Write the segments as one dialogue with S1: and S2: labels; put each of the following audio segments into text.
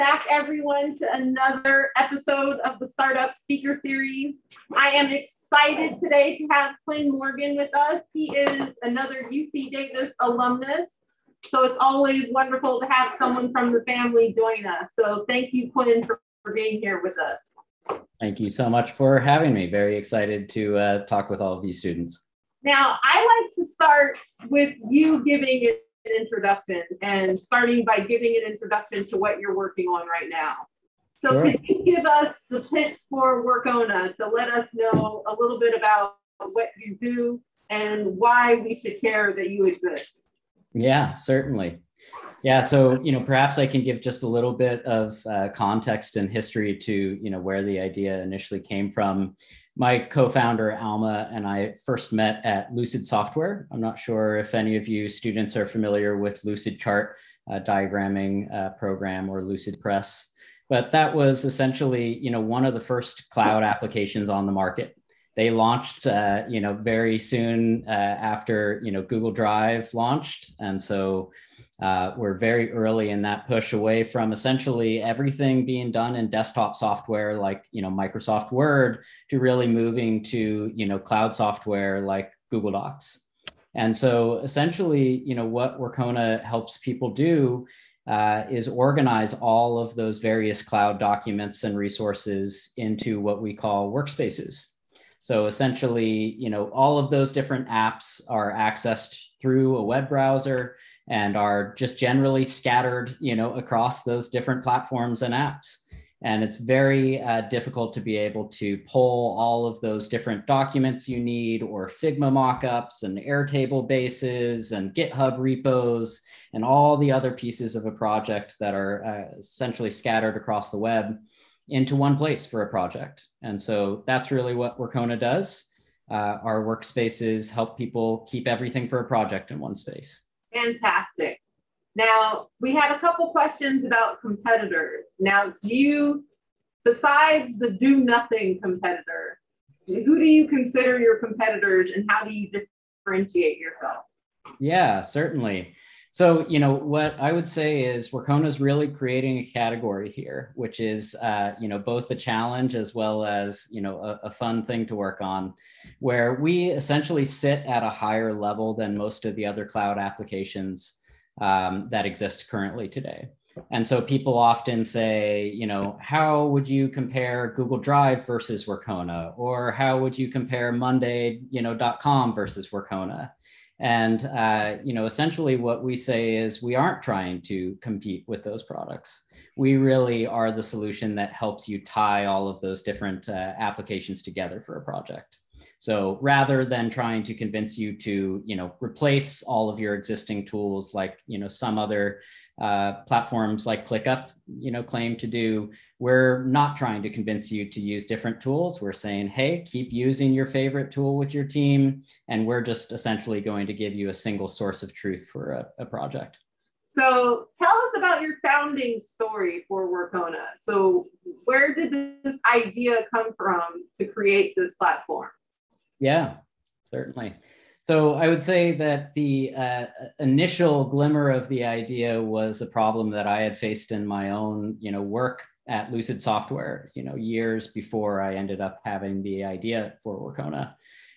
S1: Back everyone to another episode of the Startup Speaker Series. I am excited today to have Quinn Morgan with us. He is another UC Davis alumnus. So it's always wonderful to have someone from the family join us. So thank you, Quinn, for, for being here with us.
S2: Thank you so much for having me. Very excited to uh, talk with all of you students.
S1: Now, I like to start with you giving it an introduction and starting by giving an introduction to what you're working on right now. So sure. can you give us the pitch for Workona to let us know a little bit about what you do and why we should care that you exist?
S2: Yeah, certainly. Yeah, so you know, perhaps I can give just a little bit of uh, context and history to you know where the idea initially came from my co-founder Alma and I first met at Lucid Software. I'm not sure if any of you students are familiar with Lucidchart uh, diagramming uh, program or Lucidpress, but that was essentially you know one of the first cloud applications on the market. They launched uh, you know very soon uh, after you know Google Drive launched, and so uh, we're very early in that push away from essentially everything being done in desktop software like you know Microsoft Word to really moving to you know cloud software like Google Docs. And so essentially, you know what Workona helps people do uh, is organize all of those various cloud documents and resources into what we call workspaces. So essentially, you know, all of those different apps are accessed through a web browser and are just generally scattered, you know, across those different platforms and apps. And it's very uh, difficult to be able to pull all of those different documents you need, or Figma mockups and Airtable bases and GitHub repos and all the other pieces of a project that are uh, essentially scattered across the web into one place for a project. And so that's really what Workona does. Uh, our workspaces help people keep everything for a project in one space.
S1: Fantastic. Now, we had a couple questions about competitors. Now, do you, besides the do nothing competitor, who do you consider your competitors and how do you differentiate yourself?
S2: Yeah, certainly. So, you know, what I would say is Workona is really creating a category here, which is, uh, you know, both a challenge as well as, you know, a, a, fun thing to work on, where we essentially sit at a higher level than most of the other cloud applications um, that exist currently today. And so people often say, you know, how would you compare Google Drive versus Workona? Or how would you compare Monday, you know, .com versus Workona? And uh, you know, essentially, what we say is we aren't trying to compete with those products. We really are the solution that helps you tie all of those different uh, applications together for a project. So rather than trying to convince you to, you know, replace all of your existing tools, like you know some other uh, platforms like ClickUp, you know, claim to do, we're not trying to convince you to use different tools. We're saying, hey, keep using your favorite tool with your team, and we're just essentially going to give you a single source of truth for a, a project.
S1: So tell us about your founding story for Workona. So where did this idea come from to create this platform?
S2: Yeah, certainly. So I would say that the uh, initial glimmer of the idea was a problem that I had faced in my own, you know, work at Lucid Software, you know, years before I ended up having the idea for Workona.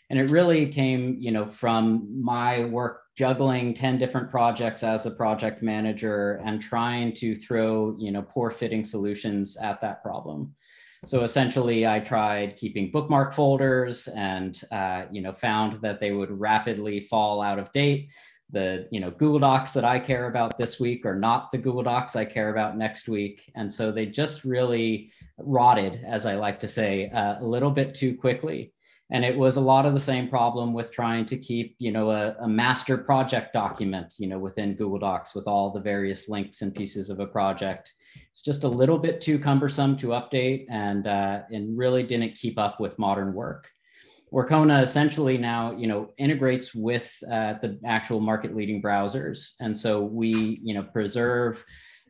S2: And it really came, you know, from my work juggling 10 different projects as a project manager and trying to throw, you know, poor fitting solutions at that problem. So essentially, I tried keeping bookmark folders and uh, you know found that they would rapidly fall out of date. The you know Google Docs that I care about this week are not the Google Docs I care about next week, and so they just really rotted, as I like to say, uh, a little bit too quickly. And it was a lot of the same problem with trying to keep, you know, a, a master project document, you know, within Google Docs with all the various links and pieces of a project it's just a little bit too cumbersome to update and, uh, and really didn't keep up with modern work. Workona essentially now, you know, integrates with uh, the actual market leading browsers. And so we, you know, preserve,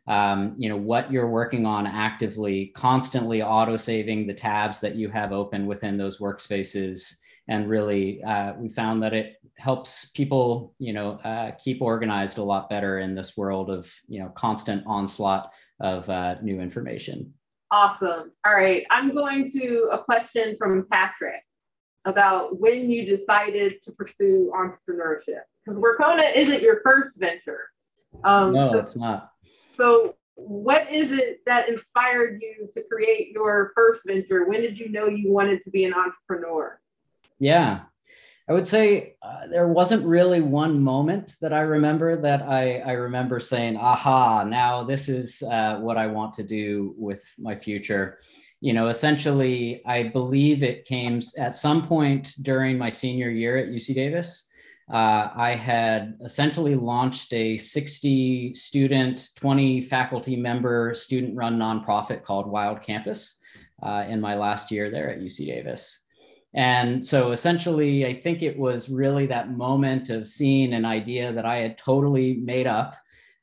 S2: um, you know, what you're working on actively, constantly auto saving the tabs that you have open within those workspaces. And really uh, we found that it helps people you know uh, keep organized a lot better in this world of you know constant onslaught of uh, new information.
S1: Awesome. All right i'm going to a question from patrick about when you decided to pursue entrepreneurship because workona isn't your first venture.
S2: Um, no so, it's not
S1: so what is it that inspired you to create your first venture when did you know you wanted to be an entrepreneur
S2: yeah I would say uh, there wasn't really one moment that I remember that I, I remember saying, aha, now this is uh, what I want to do with my future. You know, essentially, I believe it came at some point during my senior year at UC Davis. Uh, I had essentially launched a 60 student, 20 faculty member student run nonprofit called Wild Campus uh, in my last year there at UC Davis. And so essentially, I think it was really that moment of seeing an idea that I had totally made up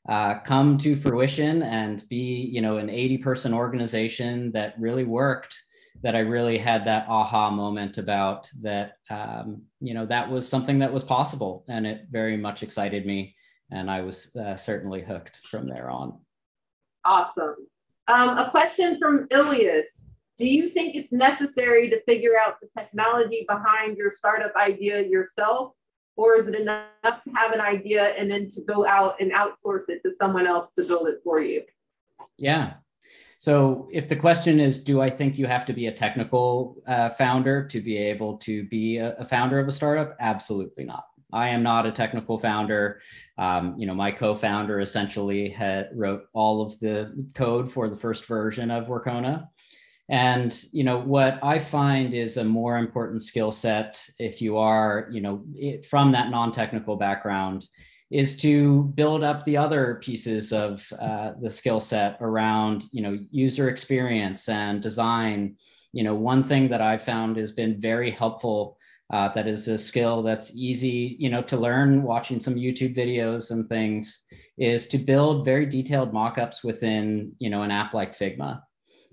S2: uh, come to fruition and be, you know, an 80 person organization that really worked that I really had that aha moment about that, um, you know, that was something that was possible and it very much excited me. And I was uh, certainly hooked from there on.
S1: Awesome. Um, a question from Ilias. Do you think it's necessary to figure out the technology behind your startup idea yourself? Or is it enough to have an idea and then to go out and outsource it to someone else to build it for you?
S2: Yeah. So if the question is, do I think you have to be a technical uh, founder to be able to be a, a, founder of a startup? Absolutely not. I am not a technical founder. Um, you know, my co-founder essentially had, wrote all of the code for the first version of Workona. And you know what I find is a more important skill set if you are you know it, from that non-technical background is to build up the other pieces of uh, the skill set around you know user experience and design. You know one thing that I've found has been very helpful. Uh, that is a skill that's easy you know to learn watching some youtube videos and things is to build very detailed mockups within you know an app like figma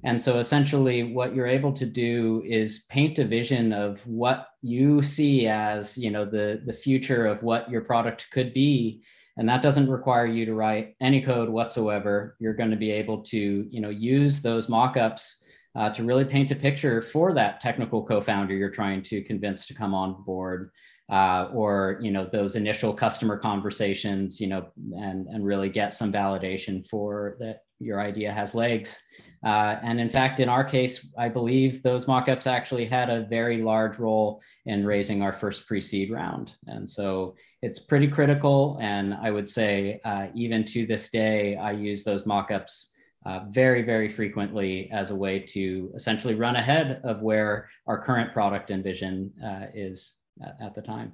S2: and so essentially what you're able to do is paint a vision of what you see as, you know, the, the future of what your product could be. And that doesn't require you to write any code whatsoever. You're going to be able to, you know, use those mockups uh, to really paint a picture for that technical co-founder you're trying to convince to come on board. Uh, or you know those initial customer conversations you know and and really get some validation for that your idea has legs uh, and in fact, in our case, I believe those mockups actually had a very large role in raising our first pre-seed round. And so it's pretty critical. And I would say, uh, even to this day, I use those mockups uh, very, very frequently as a way to essentially run ahead of where our current product and vision uh, is at, at, the time.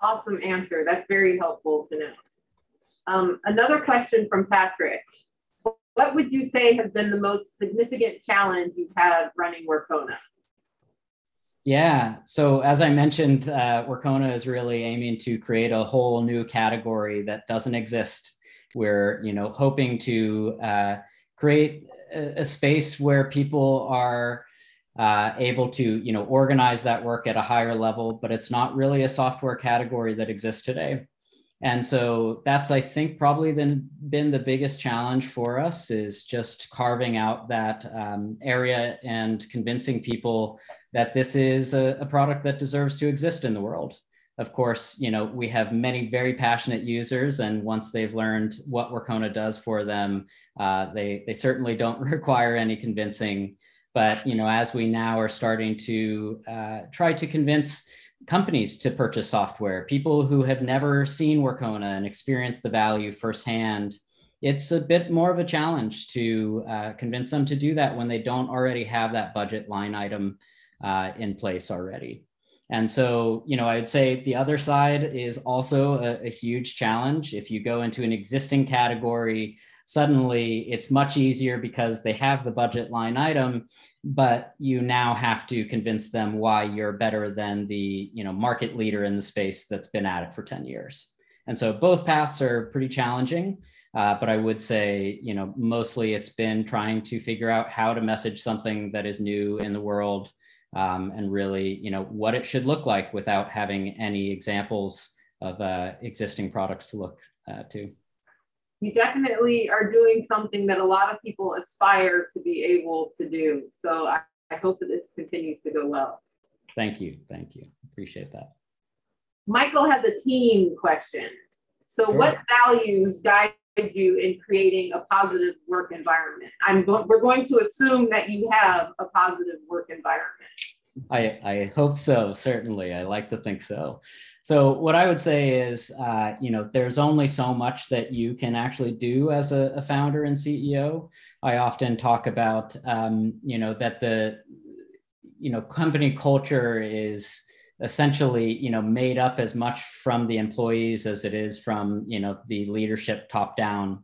S1: Awesome answer. That's very helpful to know. Um, another question from Patrick what would you say has been the most significant challenge you've had running Workona?
S2: Yeah, so as I mentioned, uh, Workona is really aiming to create a whole new category that doesn't exist. We're, you know, hoping to uh, create a, a, space where people are uh, able to, you know, organize that work at a higher level, but it's not really a software category that exists today. And so that's, I think, probably then been the biggest challenge for us is just carving out that um, area and convincing people that this is a, a, product that deserves to exist in the world. Of course, you know, we have many very passionate users, and once they've learned what Workona does for them, uh, they, they certainly don't require any convincing. But, you know, as we now are starting to uh, try to convince companies to purchase software, people who have never seen Workona and experienced the value firsthand. It's a bit more of a challenge to uh, convince them to do that when they don't already have that budget line item uh, in place already. And so, you know, I would say the other side is also a, a huge challenge. If you go into an existing category, suddenly it's much easier because they have the budget line item but you now have to convince them why you're better than the you know market leader in the space that's been at it for 10 years and so both paths are pretty challenging uh, but i would say you know mostly it's been trying to figure out how to message something that is new in the world um, and really, you know, what it should look like without having any examples of uh, existing products to look uh, to.
S1: You definitely are doing something that a lot of people aspire to be able to do. So I, I hope that this continues to go well.
S2: Thank you. Thank you. Appreciate that.
S1: Michael has a team question. So, sure. what values guide you in creating a positive work environment? I'm go- we're going to assume that you have a positive work environment.
S2: I, I hope so, certainly. I like to think so. So, what I would say is, uh, you know, there's only so much that you can actually do as a, a founder and CEO. I often talk about, um, you know, that the, you know, company culture is essentially you know made up as much from the employees as it is from you know the leadership top down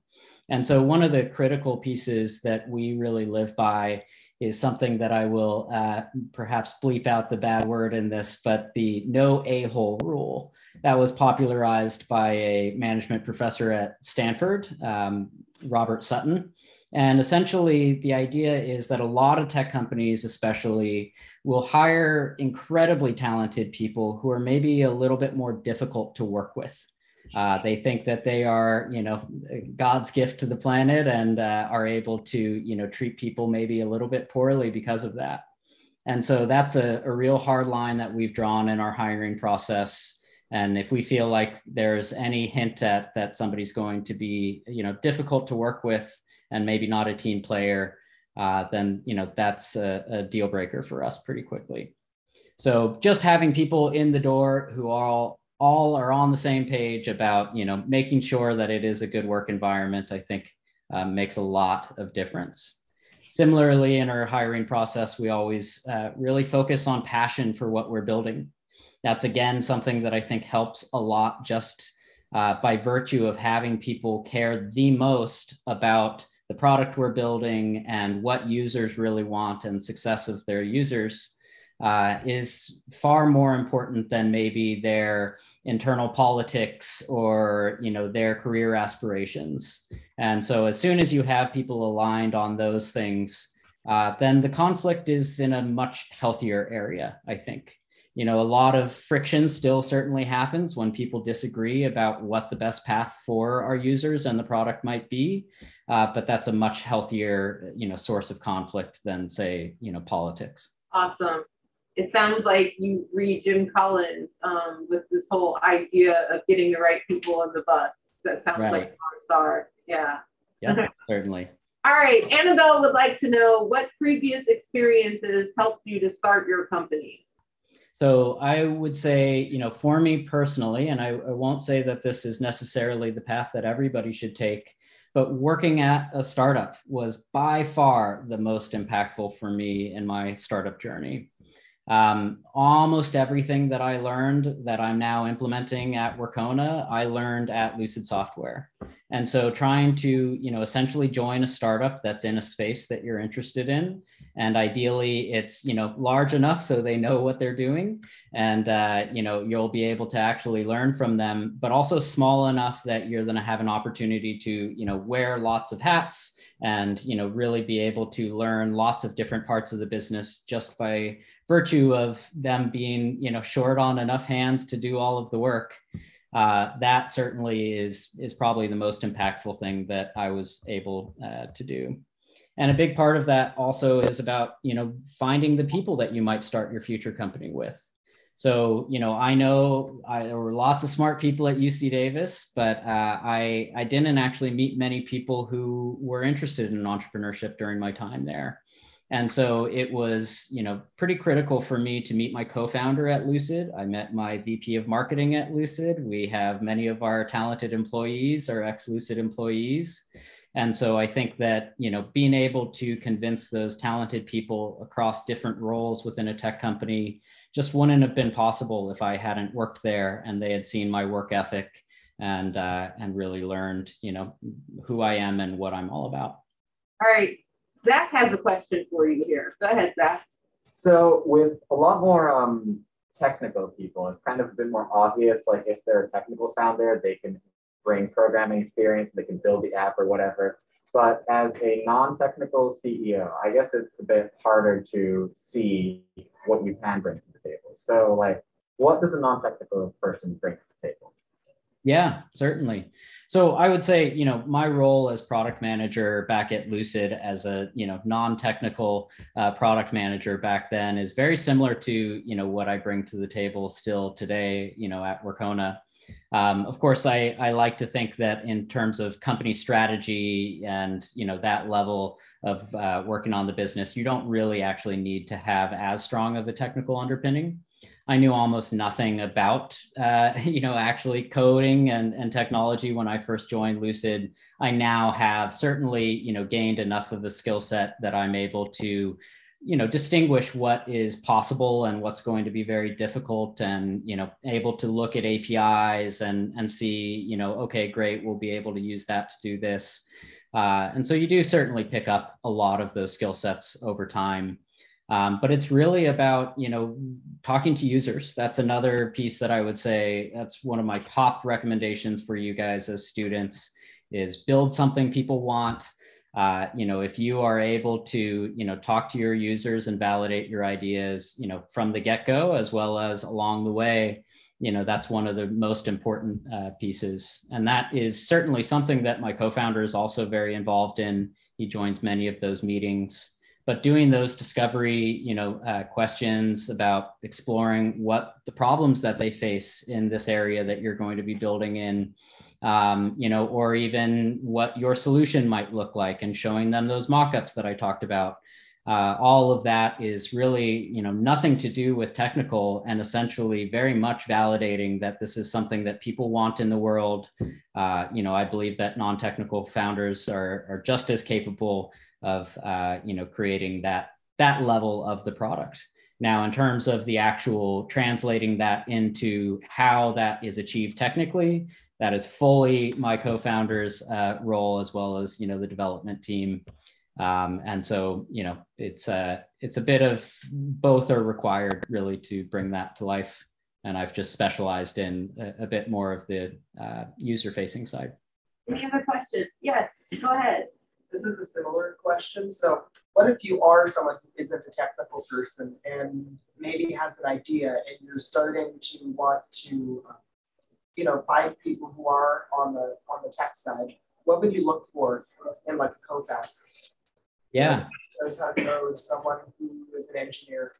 S2: and so one of the critical pieces that we really live by is something that i will uh, perhaps bleep out the bad word in this but the no a-hole rule that was popularized by a management professor at stanford um, robert sutton and essentially, the idea is that a lot of tech companies, especially, will hire incredibly talented people who are maybe a little bit more difficult to work with. Uh, they think that they are, you know, God's gift to the planet and uh, are able to, you know, treat people maybe a little bit poorly because of that. And so that's a, a real hard line that we've drawn in our hiring process. And if we feel like there's any hint at that somebody's going to be, you know, difficult to work with, and maybe not a team player, uh, then you know that's a, a, deal breaker for us pretty quickly. So just having people in the door who are all all are on the same page about you know making sure that it is a good work environment, I think um, makes a lot of difference. Similarly, in our hiring process, we always uh, really focus on passion for what we're building. That's again something that I think helps a lot just uh, by virtue of having people care the most about the product we're building and what users really want and success of their users uh, is far more important than maybe their internal politics or you know their career aspirations. And so as soon as you have people aligned on those things uh, then the conflict is in a much healthier area i think. You know a lot of friction still certainly happens when people disagree about what the best path for our users and the product might be uh, but that's a much healthier you know source of conflict than say you know politics.
S1: Awesome it sounds like you read jim collins um, with this whole idea of getting the right people on the bus. That sounds right. like North Star. Yeah.
S2: Yeah certainly.
S1: All right annabelle would like to know what previous experiences helped you to start your companies.
S2: So I would say, you know, for me personally, and I, I, won't say that this is necessarily the path that everybody should take, but working at a startup was by far the most impactful for me in my startup journey. Um, almost everything that I learned that I'm now implementing at Workona, I learned at Lucid Software. And so trying to, you know, essentially join a startup that's in a space that you're interested in. And ideally it's, you know, large enough so they know what they're doing. And, uh, you know, you'll be able to actually learn from them, but also small enough that you're going to have an opportunity to, you know, wear lots of hats and, you know, really be able to learn lots of different parts of the business just by virtue of them being you know short on enough hands to do all of the work uh, that certainly is is probably the most impactful thing that i was able uh, to do. And a big part of that also is about you know finding the people that you might start your future company with. So you know i know I, there were lots of smart people at uc davis but uh, i i didn't actually meet many people who were interested in entrepreneurship during my time there and so it was, you know, pretty critical for me to meet my co-founder at Lucid. I met my VP of marketing at Lucid. We have many of our talented employees are ex-Lucid employees. And so I think that, you know, being able to convince those talented people across different roles within a tech company just wouldn't have been possible if I hadn't worked there and they had seen my work ethic and uh, and really learned, you know, who I am and what I'm all about.
S1: All right. Zach has a question for you here. Go ahead, Zach.
S3: So with a lot more um, technical people, it's kind of a bit more obvious, like if they're a technical founder, they can bring programming experience, they can build the app or whatever. but as a non-technical CEO, I guess it's a bit harder to see what you can bring to the table. So like, what does a non-technical person bring to the table?
S2: Yeah, certainly. So I would say, you know, my role as product manager back at Lucid as a, you know, non-technical uh, product manager back then is very similar to, you know, what I bring to the table still today, you know, at Workona. Um, of course, I, I like to think that in terms of company strategy and you know that level of uh, working on the business, you don't really actually need to have as strong of a technical underpinning. I knew almost nothing about, uh, you know, actually coding and, and technology when I first joined Lucid. I now have certainly, you know, gained enough of a skill set that I'm able to, you know, distinguish what is possible and what's going to be very difficult, and you know, able to look at APIs and and see, you know, okay, great, we'll be able to use that to do this. Uh, and so you do certainly pick up a lot of those skill sets over time. Um, but it's really about you know talking to users. That's another piece that I would say that's one of my top recommendations for you guys as students is build something people want. Uh, you know, if you are able to, you know, talk to your users and validate your ideas, you know, from the get-go as well as along the way, you know, that's one of the most important uh, pieces. And that is certainly something that my co-founder is also very involved in. He joins many of those meetings but doing those discovery you know uh, questions about exploring what the problems that they face in this area that you're going to be building in um, you know or even what your solution might look like and showing them those mock-ups that i talked about. Uh, all of that is really you know nothing to do with technical and essentially very much validating that this is something that people want in the world. Uh, you know i believe that non-technical founders are, are just as capable of uh, you know creating that that level of the product. Now, in terms of the actual translating that into how that is achieved technically, that is fully my co-founder's uh, role as well as you know the development team. Um, and so you know it's a it's a bit of both are required really to bring that to life. And I've just specialized in a, a bit more of the uh, user facing side.
S1: Any other questions? Yes, go ahead.
S4: This is a similar question. So, what if you are someone who isn't a technical person and maybe has an idea and you're starting to want to, um, you know, find people who are on the on the tech side? What would you look for in like a co-founder?
S2: Yeah.
S4: Knows how to code, someone who is an engineer.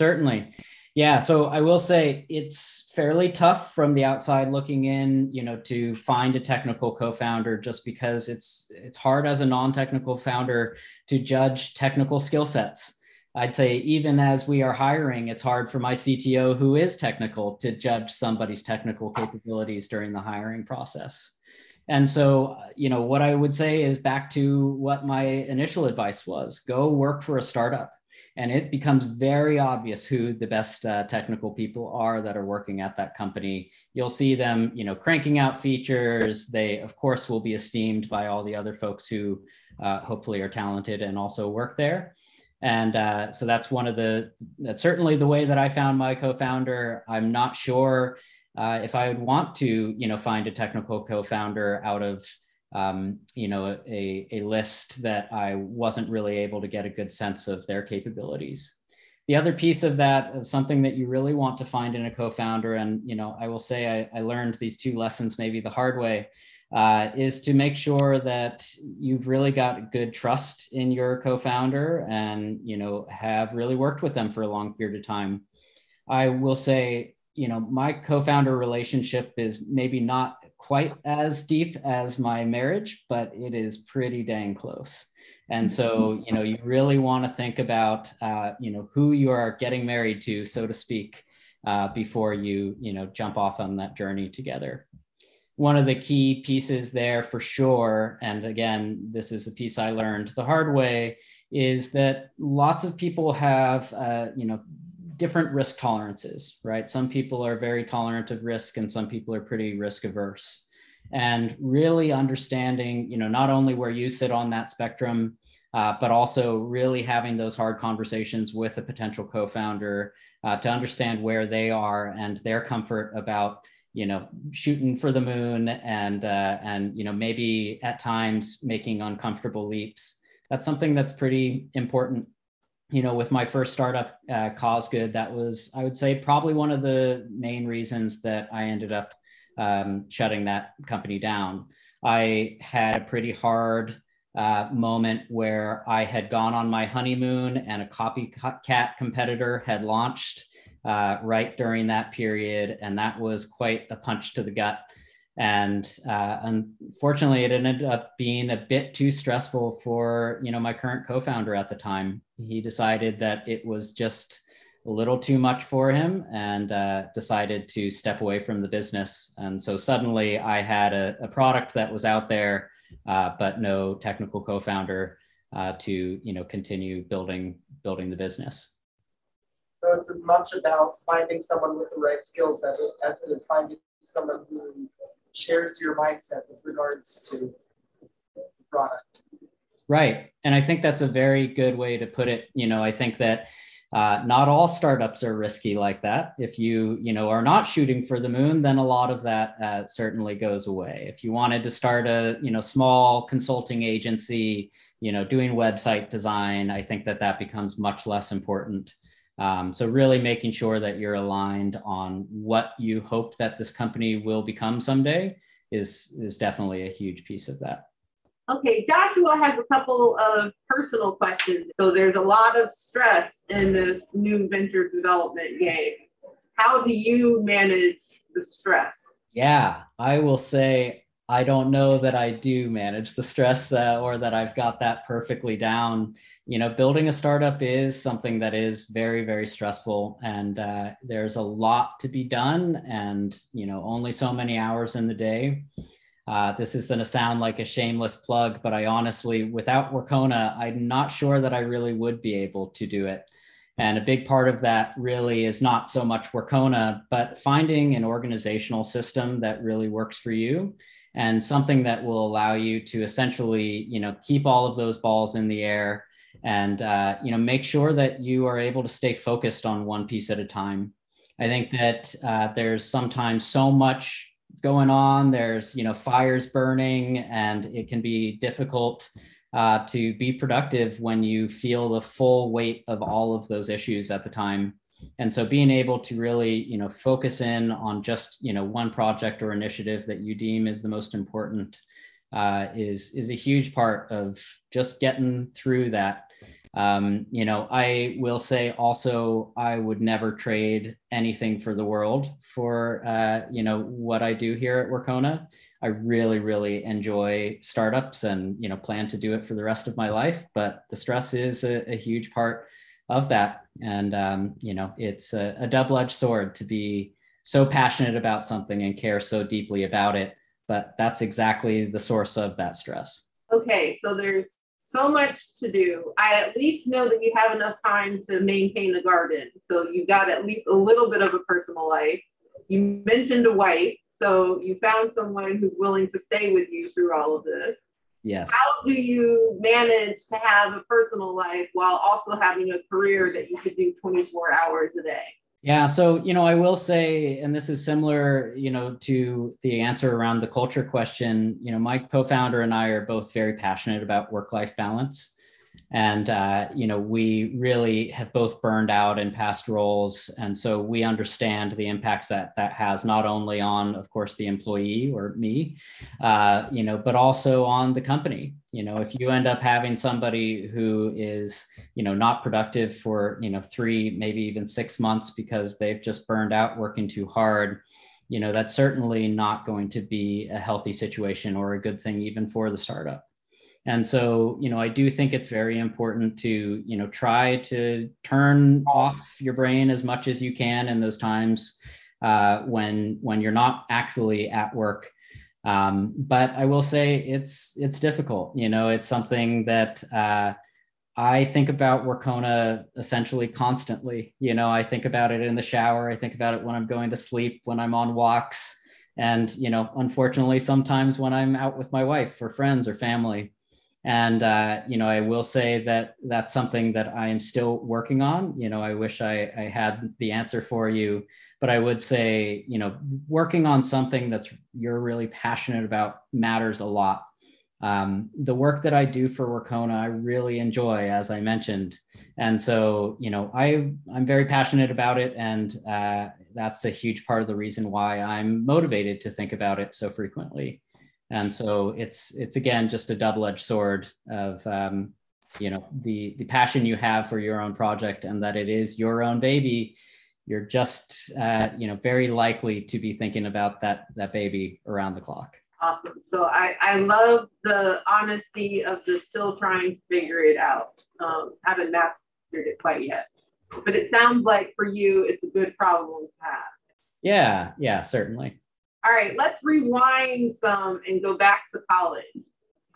S2: Certainly. Yeah, so I will say it's fairly tough from the outside looking in, you know, to find a technical co-founder just because it's it's hard as a non-technical founder to judge technical skill sets. I'd say even as we are hiring, it's hard for my CTO who is technical to judge somebody's technical capabilities during the hiring process. And so, you know, what I would say is back to what my initial advice was, go work for a startup and it becomes very obvious who the best uh, technical people are that are working at that company. You'll see them you know cranking out features. They of course will be esteemed by all the other folks who uh, hopefully are talented and also work there. And uh, so that's one of the that's certainly the way that i found my co-founder. I'm not sure uh, if i would want to you know find a technical co-founder out of um, you know, a, a list that I wasn't really able to get a good sense of their capabilities. The other piece of that, of something that you really want to find in a co-founder, and you know, I will say I, I learned these two lessons maybe the hard way, uh, is to make sure that you've really got good trust in your co-founder and you know have really worked with them for a long period of time. I will say, you know, my co-founder relationship is maybe not quite as deep as my marriage, but it is pretty dang close. And so, you know, you really want to think about, uh, you know, who you are getting married to, so to speak, uh, before you, you know, jump off on that journey together. One of the key pieces there for sure, and again, this is a piece I learned the hard way, is that lots of people have, uh, you know, different risk tolerances, right? Some people are very tolerant of risk and some people are pretty risk averse. And really understanding, you know, not only where you sit on that spectrum, uh, but also really having those hard conversations with a potential co-founder uh, to understand where they are and their comfort about you know shooting for the moon and uh, and you know maybe at times making uncomfortable leaps that's something that's pretty important you know with my first startup uh, Cosgood that was i would say probably one of the main reasons that i ended up um, shutting that company down i had a pretty hard uh, moment where i had gone on my honeymoon and a copycat competitor had launched uh, right during that period. And that was quite a punch to the gut. And uh, unfortunately, it ended up being a bit too stressful for you know my current co-founder at the time. He decided that it was just a little too much for him and uh, decided to step away from the business. And so suddenly, I had a, a product that was out there, uh, but no technical co-founder uh, to you know continue building building the business.
S4: So it's as much about finding someone with the right skill set as it is finding someone who shares your mindset with regards to product.
S2: Right. And I think that's a very good way to put it. You know, I think that uh, not all startups are risky like that. If you, you know, are not shooting for the moon, then a lot of that uh, certainly goes away. If you wanted to start a, you know, small consulting agency, you know, doing website design, I think that that becomes much less important. Um, so really making sure that you're aligned on what you hope that this company will become someday is is definitely a huge piece of that.
S1: Okay, Joshua has a couple of personal questions. So there's a lot of stress in this new venture development game. How do you manage the stress?
S2: Yeah, I will say I don't know that I do manage the stress uh, or that I've got that perfectly down. You know, building a startup is something that is very, very stressful, and uh, there's a lot to be done, and you know, only so many hours in the day. Uh, this is going to sound like a shameless plug, but I honestly, without Workona, I'm not sure that I really would be able to do it. And a big part of that really is not so much Workona, but finding an organizational system that really works for you and something that will allow you to essentially you know keep all of those balls in the air and uh, you know make sure that you are able to stay focused on one piece at a time. I think that uh, there's sometimes so much going on there's you know fires burning and it can be difficult uh, to be productive when you feel the full weight of all of those issues at the time and so being able to really you know focus in on just you know one project or initiative that you deem is the most important uh, is is a huge part of just getting through that. Um, you know i will say also i would never trade anything for the world for uh, you know what i do here at workona. I really really enjoy startups and you know plan to do it for the rest of my life but the stress is a, a huge part of that. And, um, you know, it's a, a double edged sword to be so passionate about something and care so deeply about it. But that's exactly the source of that stress.
S1: Okay, so there's so much to do. I at least know that you have enough time to maintain the garden. So you've got at least a little bit of a personal life. You mentioned a wife, so you found someone who's willing to stay with you through all of this.
S2: Yes.
S1: How do you manage to have a personal life while also having a career that you could do 24 hours a day?
S2: Yeah, so you know, I will say, and this is similar, you know, to the answer around the culture question. You know, my co-founder and I are both very passionate about work-life balance and uh, you know we really have both burned out in past roles. And so we understand the impacts that that has not only on of course the employee or me uh, you know but also on the company. You know if you end up having somebody who is you know not productive for you know three maybe even six months because they've just burned out working too hard you know that's certainly not going to be a healthy situation or a good thing even for the startup and so, you know, I do think it's very important to, you know, try to turn off your brain as much as you can in those times uh, when when you're not actually at work. Um, but I will say it's it's difficult. You know, it's something that uh, I think about Workona essentially constantly. You know, I think about it in the shower. I think about it when I'm going to sleep, when I'm on walks, and you know, unfortunately, sometimes when I'm out with my wife or friends or family. And, uh, you know, I will say that that's something that I am still working on. You know, I wish I, I had the answer for you, but I would say, you know, working on something that's you're really passionate about matters a lot. Um, the work that I do for Workona, I really enjoy, as I mentioned, and so you know, I I'm very passionate about it, and uh, that's a huge part of the reason why I'm motivated to think about it so frequently and so it's it's again just a double-edged sword of um, you know the the passion you have for your own project and that it is your own baby. You're just uh, you know very likely to be thinking about that that baby around the clock.
S1: Awesome. So i i love the honesty of the still trying to figure it out. Um, haven't mastered it quite yet. But it sounds like for you it's a good problem to have.
S2: Yeah yeah certainly
S1: all right, let's rewind some and go back to college.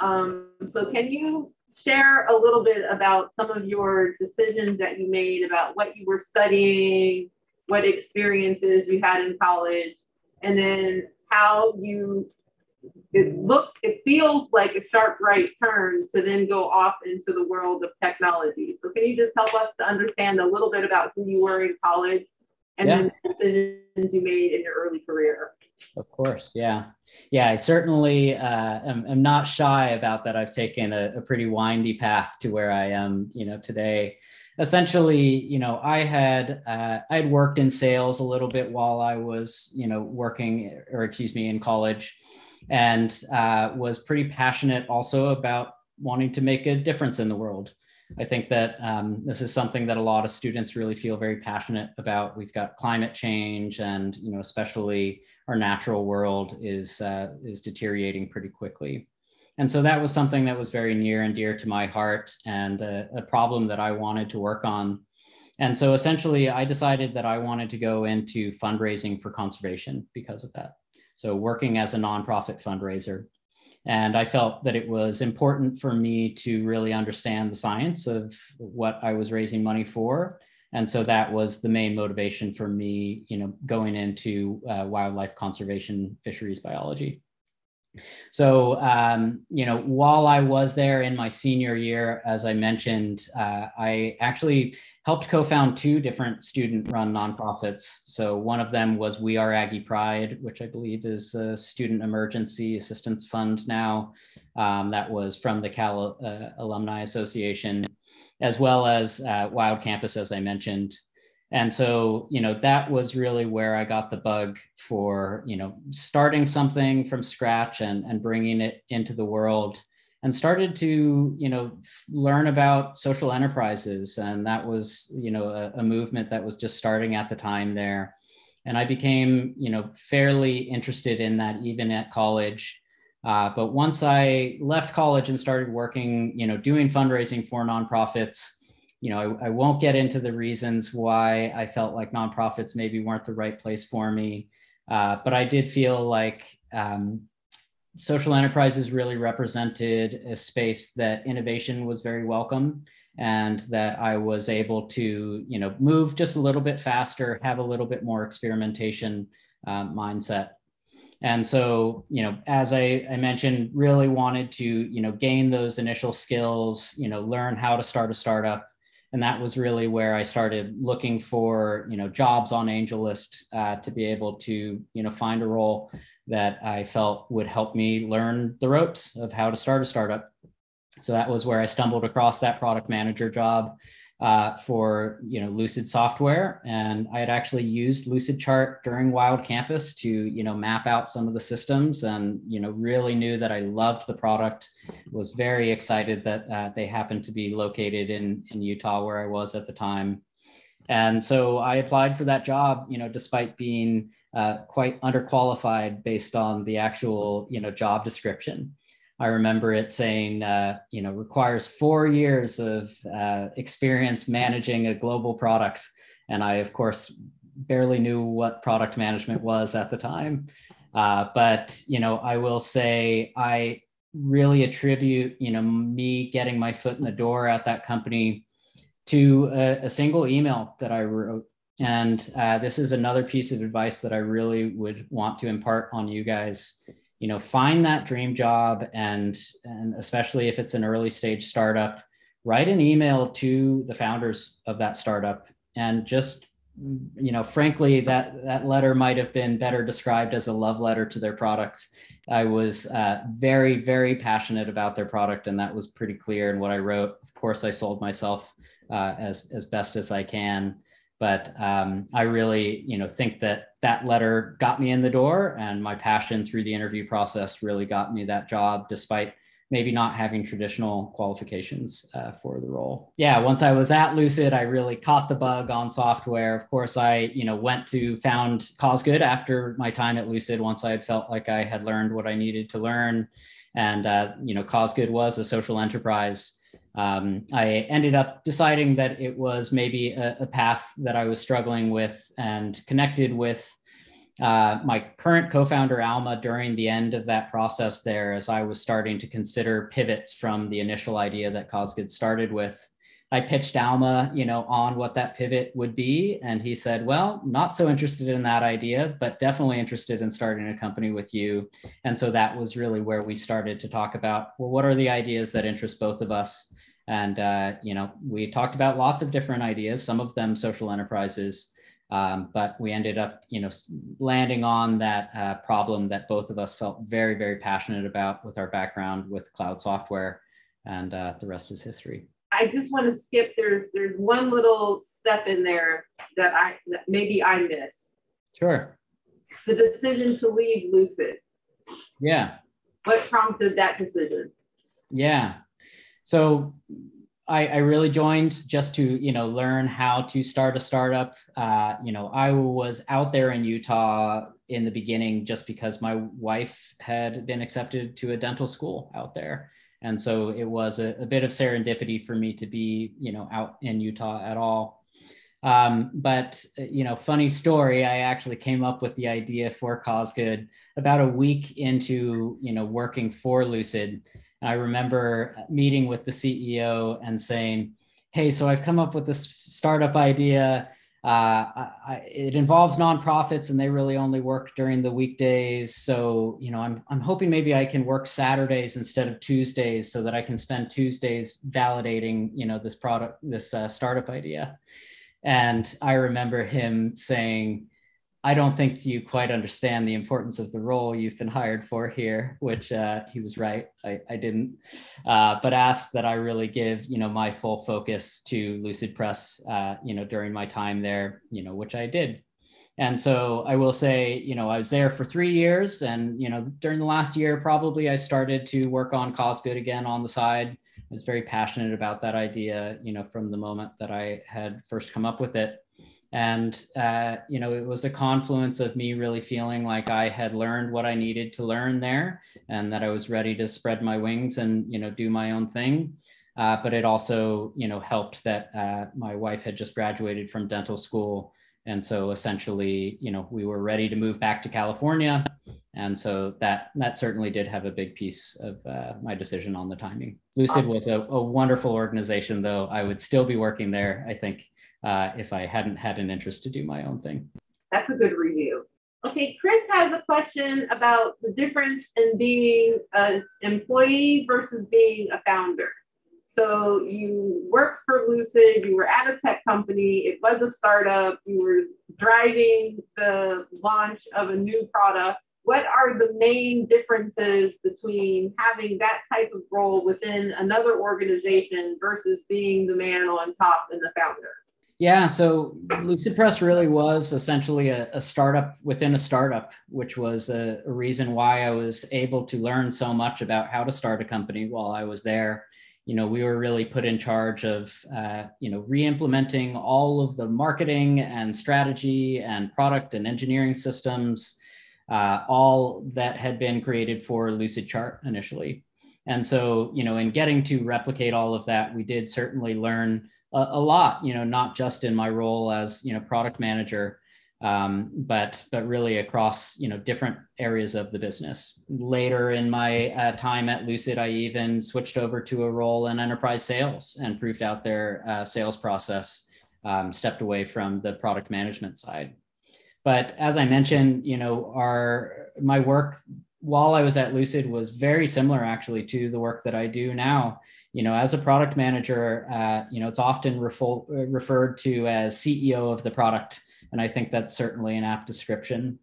S1: Um, so, can you share a little bit about some of your decisions that you made about what you were studying, what experiences you had in college, and then how you it looks, it feels like a sharp right turn to then go off into the world of technology. So, can you just help us to understand a little bit about who you were in college and yeah. then the decisions you made in your early career?
S2: Of course, yeah, yeah. I certainly uh, am, am, not shy about that. I've taken a, a, pretty windy path to where I am, you know, today. Essentially, you know, I had uh, I had worked in sales a little bit while I was, you know, working or excuse me, in college, and uh, was pretty passionate also about wanting to make a difference in the world. I think that um, this is something that a lot of students really feel very passionate about. We've got climate change, and you know, especially our natural world is uh, is deteriorating pretty quickly. And so that was something that was very near and dear to my heart, and a, a problem that I wanted to work on. And so essentially, I decided that I wanted to go into fundraising for conservation because of that. So working as a nonprofit fundraiser. And I felt that it was important for me to really understand the science of what I was raising money for. And so that was the main motivation for me, you know, going into uh, wildlife conservation fisheries biology. So, um, you know, while I was there in my senior year, as I mentioned, uh, I actually helped co-found two different student-run nonprofits. So one of them was We Are Aggie Pride, which I believe is a student emergency assistance fund now. Um, that was from the Cal uh, Alumni Association, as well as uh, Wild Campus, as I mentioned. And so, you know, that was really where I got the bug for, you know, starting something from scratch and, and bringing it into the world and started to, you know, learn about social enterprises. And that was, you know, a, a movement that was just starting at the time there. And I became, you know, fairly interested in that even at college. Uh, but once I left college and started working, you know, doing fundraising for nonprofits, you know, I, I, won't get into the reasons why I felt like nonprofits maybe weren't the right place for me. Uh, but I did feel like um, social enterprises really represented a space that innovation was very welcome and that I was able to, you know, move just a little bit faster, have a little bit more experimentation uh, mindset. And so, you know, as I, I mentioned, really wanted to, you know, gain those initial skills, you know, learn how to start a startup, and that was really where I started looking for you know jobs on AngelList uh, to be able to you know find a role that I felt would help me learn the ropes of how to start a startup. So that was where I stumbled across that product manager job uh, for you know Lucid software, and I had actually used Lucidchart during Wild Campus to you know map out some of the systems, and you know really knew that I loved the product. Was very excited that uh, they happened to be located in in Utah where I was at the time, and so I applied for that job. You know, despite being uh, quite underqualified based on the actual you know job description. I remember it saying, uh, you know, requires four years of uh, experience managing a global product. And I, of course, barely knew what product management was at the time. Uh, but, you know, I will say I really attribute, you know, me getting my foot in the door at that company to a, a single email that I wrote. And uh, this is another piece of advice that I really would want to impart on you guys you know, find that dream job and and especially if it's an early stage startup, write an email to the founders of that startup and just you know frankly that that letter might have been better described as a love letter to their product. I was uh, very very passionate about their product and that was pretty clear in what i wrote. Of course i sold myself uh, as as best as i can but um, i really you know think that that letter got me in the door and my passion through the interview process really got me that job despite maybe not having traditional qualifications uh, for the role. Yeah, once I was at Lucid, I really caught the bug on software. Of course, I you know went to found CauseGood after my time at Lucid. Once I had felt like I had learned what I needed to learn, and uh, you know CauseGood was a social enterprise. Um, I ended up deciding that it was maybe a, a path that I was struggling with and connected with uh, my current co-founder Alma during the end of that process there, as I was starting to consider pivots from the initial idea that CauseGood started with, I pitched Alma, you know, on what that pivot would be, and he said, "Well, not so interested in that idea, but definitely interested in starting a company with you." And so that was really where we started to talk about, well, what are the ideas that interest both of us? And uh, you know, we talked about lots of different ideas, some of them social enterprises. Um, but we ended up, you know, landing on that uh, problem that both of us felt very, very passionate about with our background with cloud software, and uh, the rest is history.
S1: I just want to skip. There's there's one little step in there that I that maybe I missed.
S2: Sure.
S1: The decision to leave Lucid.
S2: Yeah.
S1: What prompted that decision?
S2: Yeah. So I, I, really joined just to you know learn how to start a startup. Uh, you know, I was out there in Utah in the beginning just because my wife had been accepted to a dental school out there, and so it was a, a bit of serendipity for me to be you know out in Utah at all. Um, but you know, funny story. I actually came up with the idea for CauseGood about a week into you know working for Lucid I remember meeting with the CEO and saying, Hey, so I've come up with this startup idea. Uh, I, it involves nonprofits and they really only work during the weekdays. So, you know, I'm, I'm hoping maybe I can work Saturdays instead of Tuesdays so that I can spend Tuesdays validating, you know, this product, this uh, startup idea. And I remember him saying, I don't think you quite understand the importance of the role you've been hired for here, which uh, he was right. I, I didn't, uh, but asked that I really give, you know, my full focus to Lucid Press, uh, you know, during my time there, you know, which I did. And so I will say, you know, I was there for three years and, you know, during the last year, probably I started to work on cause good again on the side. I was very passionate about that idea, you know, from the moment that I had first come up with it and uh, you know it was a confluence of me really feeling like i had learned what i needed to learn there and that i was ready to spread my wings and you know do my own thing. Uh, but it also you know helped that uh, my wife had just graduated from dental school. And so essentially you know we were ready to move back to california. And so that that certainly did have a big piece of uh, my decision on the timing. Lucid was a, a wonderful organization though. I would still be working there i think uh, if I hadn't had an interest to do my own thing.
S1: That's a good review. Okay, Chris has a question about the difference in being an employee versus being a founder. So you worked for Lucid, you were at a tech company, it was a startup, you were driving the launch of a new product. What are the main differences between having that type of role within another organization versus being the man on top and the founder?
S2: Yeah, so Lucid Press really was essentially a, a startup within a startup, which was a, a, reason why I was able to learn so much about how to start a company while I was there. You know, we were really put in charge of, uh, you know, re-implementing all of the marketing and strategy and product and engineering systems, uh, all that had been created for Lucidchart initially. And so, you know, in getting to replicate all of that, we did certainly learn a, a lot, you know, not just in my role as, you know, product manager, um, but but really across you know different areas of the business. Later in my uh, time at Lucid, I even switched over to a role in enterprise sales and proved out their uh, sales process. Um, stepped away from the product management side. But as I mentioned, you know, our my work while I was at Lucid was very similar actually to the work that I do now. You know, as a product manager, uh, you know, it's often refer- referred to as CEO of the product, and I think that's certainly an apt description.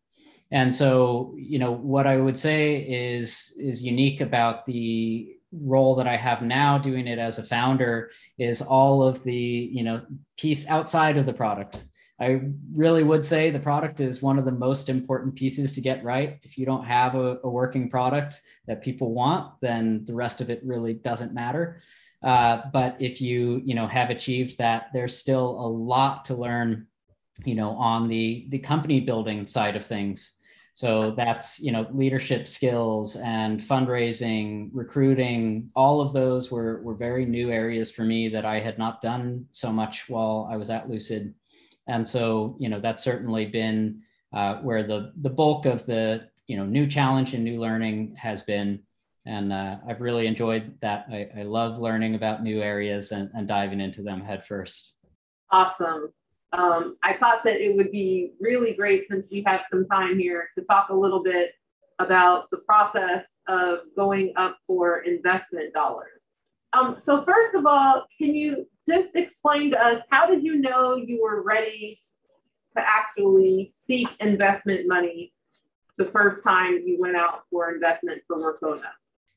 S2: And so, you know, what I would say is is unique about the role that I have now doing it as a founder is all of the, you know, piece outside of the product I really would say the product is one of the most important pieces to get right. If you don't have a, a working product that people want, then the rest of it really doesn't matter. Uh, but if you you know have achieved that, there's still a lot to learn, you know, on the the company building side of things. So that's you know leadership skills and fundraising, recruiting. All of those were were very new areas for me that I had not done so much while I was at Lucid. And so, you know, that's certainly been uh, where the the bulk of the you know new challenge and new learning has been. And uh, I've really enjoyed that. I, I love learning about new areas and, and diving into them headfirst.
S1: Awesome. Um, I thought that it would be really great since we have some time here to talk a little bit about the process of going up for investment dollars. Um, so first of all, can you just explain to us how did you know you were ready to actually seek investment money the first time you went out for investment for Workona?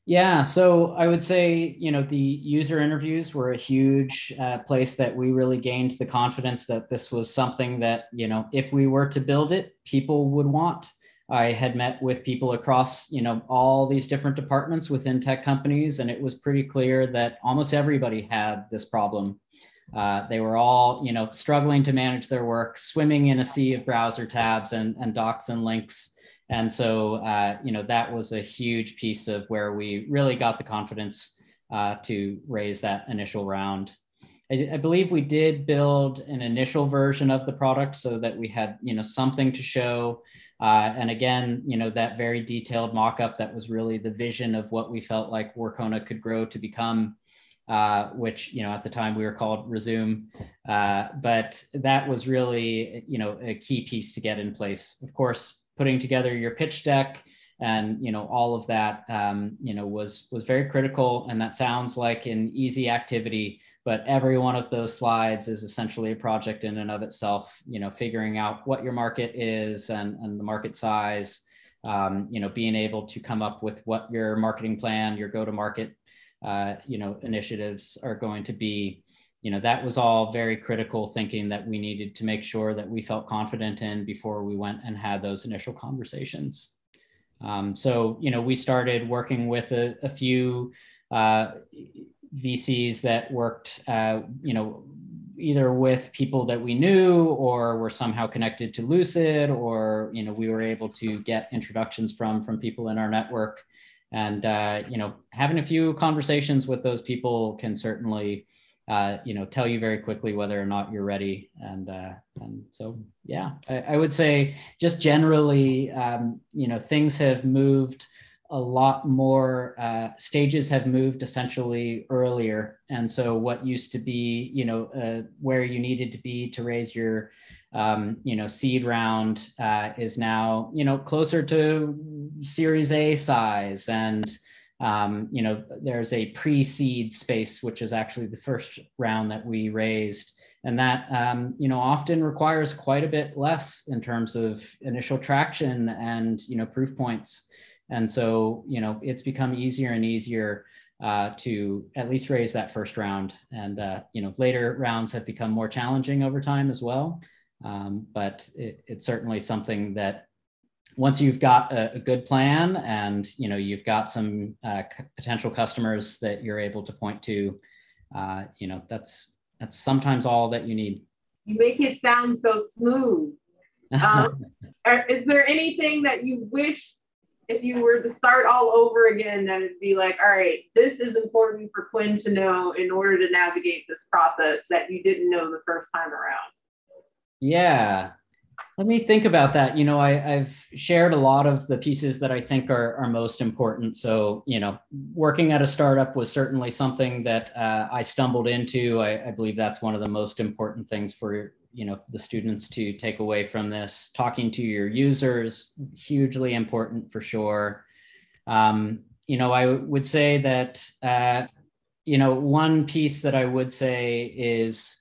S2: Yeah, so I would say, you know, the user interviews were a huge uh, place that we really gained the confidence that this was something that, you know, if we were to build it, people would want. I had met with people across, you know, all these different departments within tech companies, and it was pretty clear that almost everybody had this problem. Uh, they were all, you know, struggling to manage their work, swimming in a sea of browser tabs and, and docs and links. And so, uh, you know, that was a huge piece of where we really got the confidence uh, to raise that initial round. I, I, believe we did build an initial version of the product so that we had, you know, something to show. Uh, and again, you know, that very detailed mock-up that was really the vision of what we felt like Workona could grow to become, uh, which, you know, at the time we were called Resume. Uh, but that was really, you know, a key piece to get in place. Of course, putting together your pitch deck and, you know, all of that, um, you know, was, was very critical. And that sounds like an easy activity, but every one of those slides is essentially a project in and of itself you know figuring out what your market is and, and the market size um, you know being able to come up with what your marketing plan your go to market uh, you know initiatives are going to be. You know that was all very critical thinking that we needed to make sure that we felt confident in before we went and had those initial conversations. Um, so you know we started working with a, a few uh, VCs that worked, uh, you know, either with people that we knew or were somehow connected to Lucid, or you know, we were able to get introductions from from people in our network. And uh, you know, having a few conversations with those people can certainly, uh, you know, tell you very quickly whether or not you're ready. And uh, and so, yeah, I, I would say just generally, um, you know, things have moved a lot more uh, stages have moved essentially earlier. And so what used to be you know uh, where you needed to be to raise your um, you know seed round uh, is now you know closer to series a size. And um, you know there's a pre-seed space which is actually the first round that we raised. And that um, you know often requires quite a bit less in terms of initial traction and you know proof points and so, you know, it's become easier and easier uh, to at least raise that first round. And, uh, you know, later rounds have become more challenging over time as well. Um, but it, it's certainly something that once you've got a, a, good plan and, you know, you've got some uh, potential customers that you're able to point to, uh, you know, that's, that's sometimes all that you need.
S1: You make it sound so smooth. Um, is there anything that you wish if you were to start all over again, then it'd be like, all right, this is important for Quinn to know in order to navigate this process that you didn't know the first time around?
S2: Yeah. Let me think about that. You know, I, have shared a lot of the pieces that I think are, are most important. So, you know, working at a startup was certainly something that uh, I stumbled into. I, I believe that's one of the most important things for you know the students to take away from this talking to your users hugely important for sure Um, you know, I would say that, uh, you know, one piece that I would say is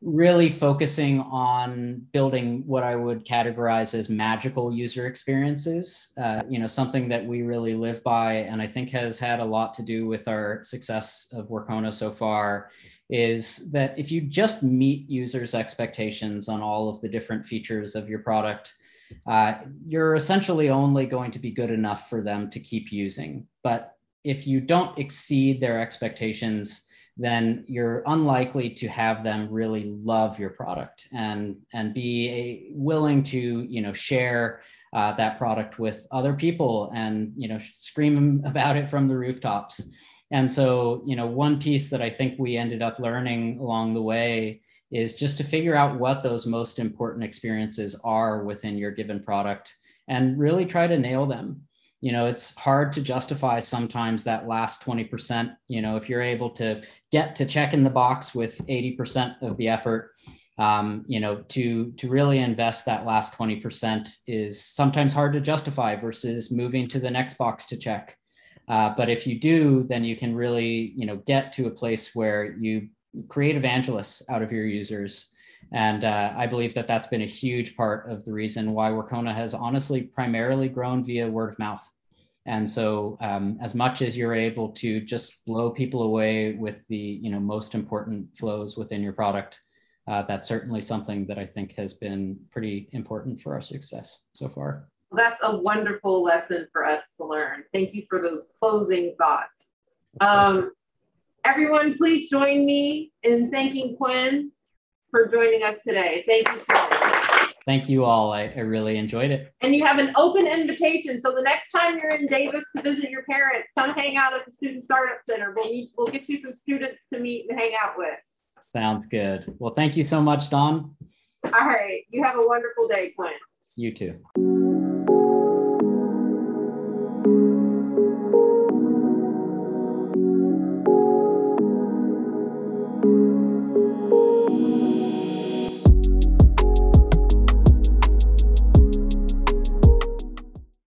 S2: really focusing on building what I would categorize as magical user experiences. Uh, you know, something that we really live by, and I think has had a lot to do with our success of Workona so far, is that if you just meet users' expectations on all of the different features of your product, uh, you're essentially only going to be good enough for them to keep using. But if you don't exceed their expectations, then you're unlikely to have them really love your product and and be a, willing to you know share uh, that product with other people and you know scream about it from the rooftops and so you know one piece that i think we ended up learning along the way is just to figure out what those most important experiences are within your given product and really try to nail them. You know it's hard to justify sometimes that last 20% you know if you're able to get to check in the box with 80% of the effort um, you know to to really invest that last 20% is sometimes hard to justify versus moving to the next box to check uh, but if you do then you can really you know get to a place where you create evangelists out of your users and uh, I believe that that's been a huge part of the reason why Workona has honestly primarily grown via word of mouth. And so, um, as much as you're able to just blow people away with the you know most important flows within your product, uh, that's certainly something that I think has been pretty important for our success so far.
S1: That's a wonderful lesson for us to learn. Thank you for those closing thoughts. Um, everyone, please join me in thanking Quinn for joining us today. Thank you so much.
S2: Thank you all. I, I really enjoyed it.
S1: And you have an open invitation. So the next time you're in Davis to visit your parents, come hang out at the Student Startup Center. We'll, meet, we'll get you some students to meet and hang out with.
S2: Sounds good. Well, thank you so much, Don.
S1: All right. You have a wonderful day, Quinn.
S2: You too.